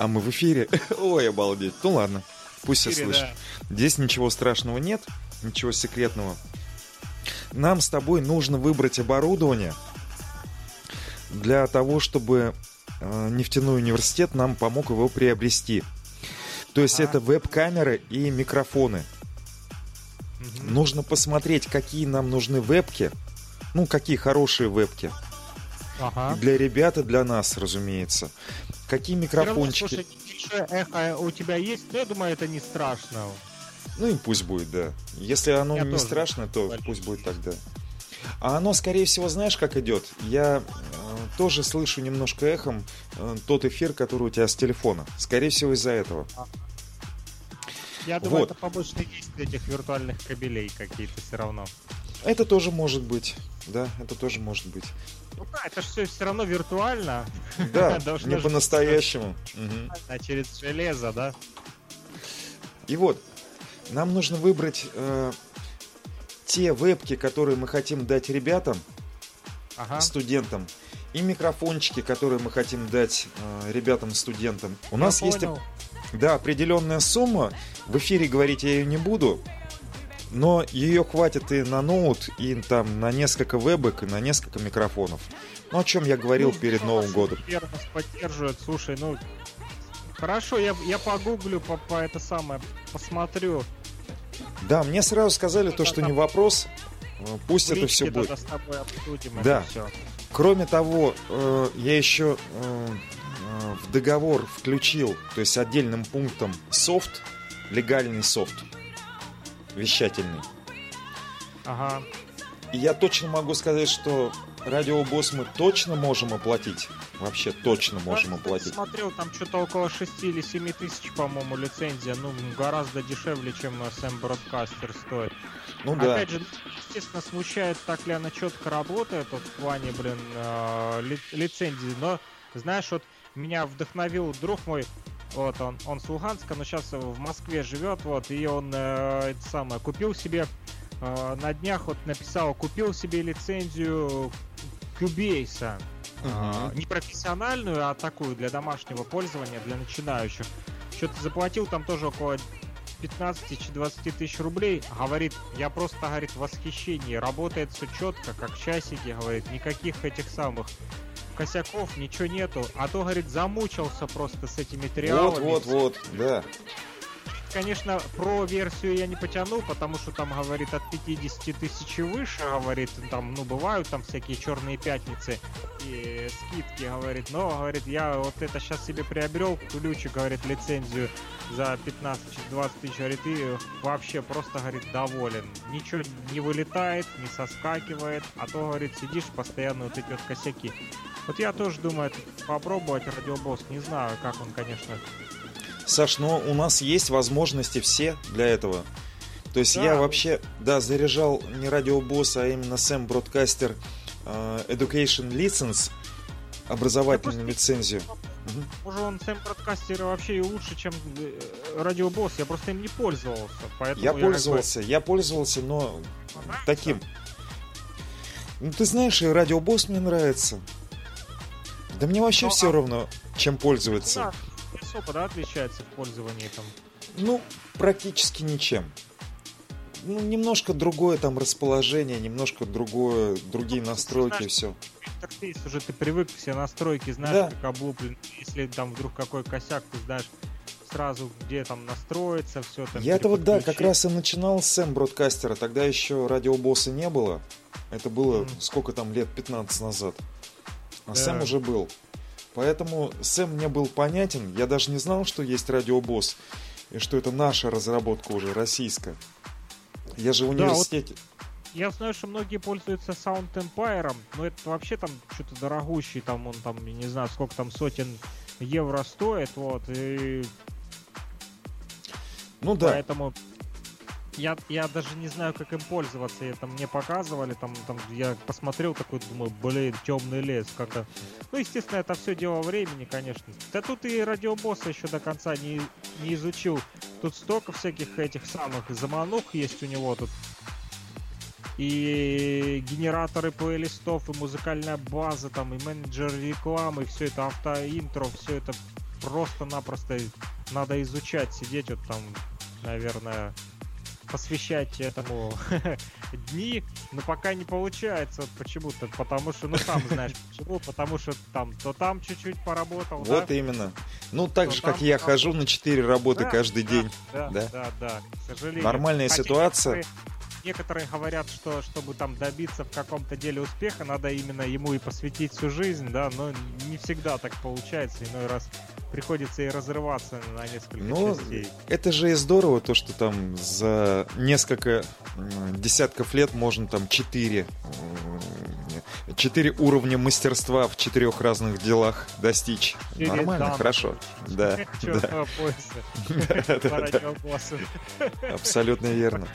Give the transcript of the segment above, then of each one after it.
А мы в эфире. Ой, обалдеть. Ну ладно, пусть Эфире, слышат. да. Здесь ничего страшного нет, ничего секретного. Нам с тобой нужно выбрать оборудование для того, чтобы э, нефтяной университет нам помог его приобрести. То есть А. это веб-камеры и микрофоны. Мгм. Нужно посмотреть, какие нам нужны вебки. Ну, какие хорошие вебки. Ага. Для ребят и для нас, разумеется. Какие равно, микрофончики. слушай, эхо у тебя есть, но я думаю, это не страшно. Ну и пусть будет, да. Если оно Я не тоже страшно, то болею. пусть будет тогда. А оно, скорее всего, знаешь, как идет? Я э, тоже слышу немножко эхом э, тот эфир, который у тебя с телефона. Скорее всего, из-за этого. Я думаю, Вот. это побочные действия этих виртуальных кабелей какие-то все равно. Это тоже может быть. Да, это тоже может быть. Ну да, это же все все равно виртуально. Да, не по-настоящему. А через железо, да? И вот, нам нужно выбрать э, те вебки, которые мы хотим дать ребятам, Ага. студентам, и микрофончики, которые мы хотим дать э, ребятам-студентам. У нас Я есть понял. Да, определенная сумма. В эфире говорить я ее не буду. Но ее хватит и на ноут, и там на несколько вебок, и на несколько микрофонов. Ну, о чем я говорил Ну, перед Новым годом. Нас поддерживает. Слушай, ну хорошо, я, я погуглю, по, по это самое, посмотрю. Да, мне сразу сказали то, что не вопрос. Пусть это все будет. с тобой обсудим Да. это все. Кроме того, э, я еще э, э, в договор включил, то есть отдельным пунктом софт, легальный софт, вещательный. Ага. И я точно могу сказать, что радиобосс мы точно можем оплатить. Вообще точно можем Я оплатить. смотрел, там что-то около 6 или 7 тысяч, по-моему, лицензия. Ну, гораздо дешевле, чем Sam Broadcaster стоит. Ну да. Опять же, естественно, смущает, так ли она четко работает вот, в плане, блин, э, ли- лицензии. Но, знаешь, вот меня вдохновил друг мой, вот он, он с Луганска, но сейчас в Москве живет, вот, и он э, это самое, купил себе э, на днях вот написал, купил себе лицензию Cubase. А, Мгм. не профессиональную, а такую для домашнего пользования, для начинающих. Что-то заплатил там тоже около 15-20 тысяч рублей. Говорит, я просто, говорит, в восхищении. Работает все четко, как часики, говорит. Никаких этих самых косяков, ничего нету. А то, говорит, замучился просто с этими Вот, триалами. вот, вот, да. Конечно, про версию я не потяну, потому что там, говорит, от 50 тысяч и выше, говорит, там, ну, бывают там всякие черные пятницы и скидки, говорит, но, говорит, я вот это сейчас себе приобрел, ключик, говорит, лицензию за 15-20 тысяч, говорит, и вообще просто, говорит, доволен. Ничего не вылетает, не соскакивает, а то, говорит, сидишь постоянно вот эти вот косяки. Вот я тоже думаю попробовать радиобосс, не знаю, как он, конечно, Саш, но у нас есть возможности все для этого. То есть Да, я ну- вообще, да, заряжал не радиобосс, а именно Sam Broadcaster э, Education License, образовательную Да лицензию. Может, он Сэм Бродкастер вообще и лучше, чем э, Радиобосс. Я просто им не пользовался. Поэтому Я как бы- пользовался, я пользовался, но Нравится? таким. Ну, ты знаешь, и радиобосс мне нравится. Да мне вообще Ну, все а- равно, чем пользоваться. Да, высоко, да, отличается в пользовании там. Ну, практически ничем. Ну, немножко другое там расположение, немножко другое, другие настройки и знаешь, все. Интерфейс уже ты привык, все настройки, знаешь, Да. как облуплен. Если там вдруг какой косяк, ты знаешь сразу, где там настроиться, все там. Я это вот, да, как раз и начинал с Сэм Бродкастера. Тогда еще радиобосса не было. Это было Мгм. сколько там лет, 15 назад. А Да. Сэм уже был. Поэтому Сэм мне был понятен. Я даже не знал, что есть радиобосс. И что это наша разработка уже, российская. Я же в Да, вот- университете. Я знаю, что многие пользуются Sound Empire, но это вообще там что-то дорогущий, там он там, не знаю, сколько там сотен евро стоит, вот, и Ну да. Поэтому я, я даже не знаю, как им пользоваться. Это мне показывали, там, там я посмотрел такой, думаю, блин, темный лес, как-то. Ну, естественно, это все дело времени, конечно. Да тут и радиобосса еще до конца не, не изучил. Тут столько всяких этих самых заманух есть у него тут. И генераторы плейлистов, и музыкальная база, там, и менеджер рекламы, все это автоинтро, все это просто-напросто надо изучать, сидеть вот там, наверное, посвящать этому дни, но пока не получается почему-то, потому что, ну сам знаешь почему, потому что там то там чуть-чуть поработал, Вот да? именно. Ну, так То же, как там, я там. хожу на 4 работы Да, каждый да, день. Да, да. да, да, к сожалению. Нормальная Хотя ситуация. Некоторые, некоторые говорят, что чтобы там добиться в каком-то деле успеха, надо именно ему и посвятить всю жизнь, да, но не всегда так получается, иной раз приходится и разрываться на несколько Ну, частей. это же и здорово, то, что там за несколько десятков лет можно там 4, 4 уровня мастерства в четырех разных делах достичь. Через Нормально, данные хорошо. Да, да, абсолютно верно.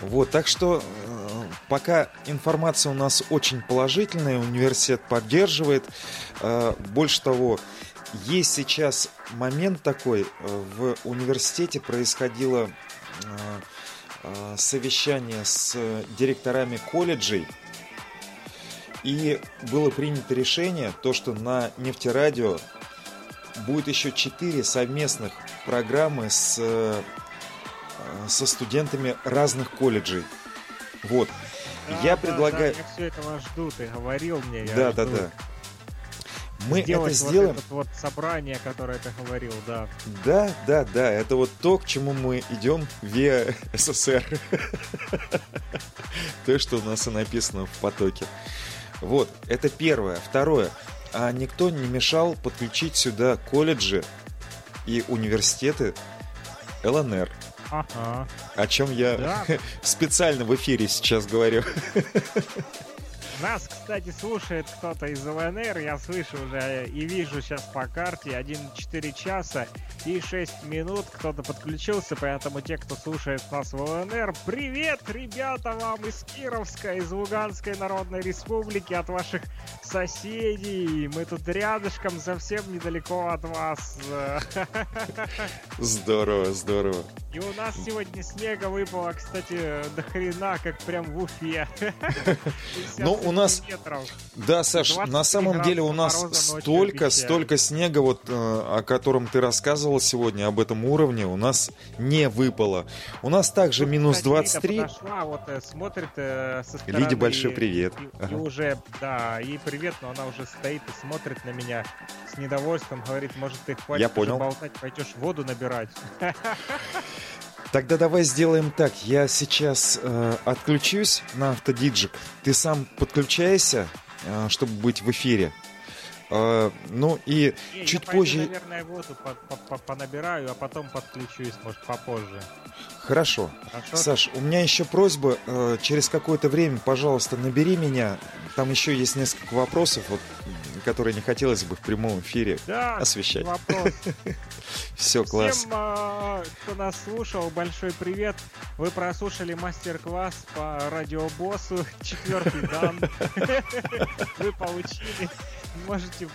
Вот, так что э, пока информация у нас очень положительная, университет поддерживает. Э, больше того, есть сейчас момент такой, э, в университете происходило совещание с директорами колледжей, и было принято решение, то, что на нефтерадио будет еще четыре совместных программы с со студентами разных колледжей. Вот. Да, Я да, предлагаю- да, я все этого жду, ты говорил мне. я Да, да, жду. да. Мы Сделать это вот сделаем. это вот собрание, которое ты говорил, да. Да, да, да. Это вот то, к чему мы идем via СССР. То, что у нас и написано в потоке. Вот, это первое. Второе. А никто не мешал подключить сюда колледжи и университеты ЛНР. Ага. О чем я Да. специально в эфире сейчас говорю. Нас, кстати, слушает кто-то из ЛНР, я слышу уже и вижу сейчас по карте 1,4 часа и 6 минут кто-то подключился, поэтому те, кто слушает нас в ЛНР, привет, ребята, вам из Кировска, из Луганской Народной Республики, от ваших соседей. Мы тут рядышком, совсем недалеко от вас. Здорово, здорово. И у нас сегодня снега выпало, кстати, до хрена, как прям в Уфе. 50 Ну, у нас-. Да, Саш, 23 на самом деле у нас столько, столько снега, вот, э, о котором ты рассказывал сегодня, об этом уровне, у нас не выпало. У нас также минус кстати, Рита 23. подошла, вот э, смотрит э, со стороны. Лиде большой привет. И, уже, да, ей привет, но она уже стоит и смотрит на меня с недовольством, говорит, может ты хватит Я понял. болтать, пойдешь воду набирать. Тогда давай сделаем так. Я сейчас э, отключусь на автодиджик. Ты сам подключайся, э, чтобы быть в эфире. Э, ну и Не, чуть я пойду, позже... наверное, воду по- по- по- понабираю, а потом подключусь, может, попозже. Хорошо. Хорошо? Саш, у меня еще просьба. э, через какое-то время, пожалуйста, набери меня. Там еще есть несколько вопросов, вот, которые не хотелось бы в прямом эфире Да, освещать. вопрос. Все, класс. Всем, а, кто нас слушал, большой привет. Вы прослушали мастер-класс по радиобоссу, четвертый дан. Вы получили. Можете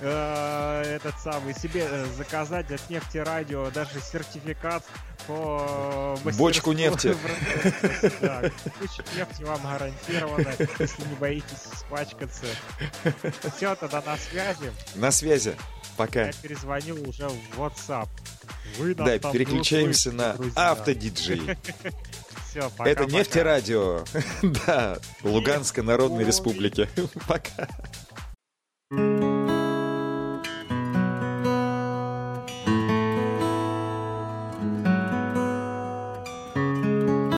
э, этот самый себе заказать от нефти радио даже сертификат по Бочку нефти. Да, куча нефти вам гарантирована, если не боитесь испачкаться. Все, тогда на связи. На связи. Пока. Я перезвонил уже в WhatsApp. Вы Да, переключаемся на друзья. автодиджей. Всё, пока, Это пока. нефтерадио. Да, Луганской Народной Ой. Республики. Пока.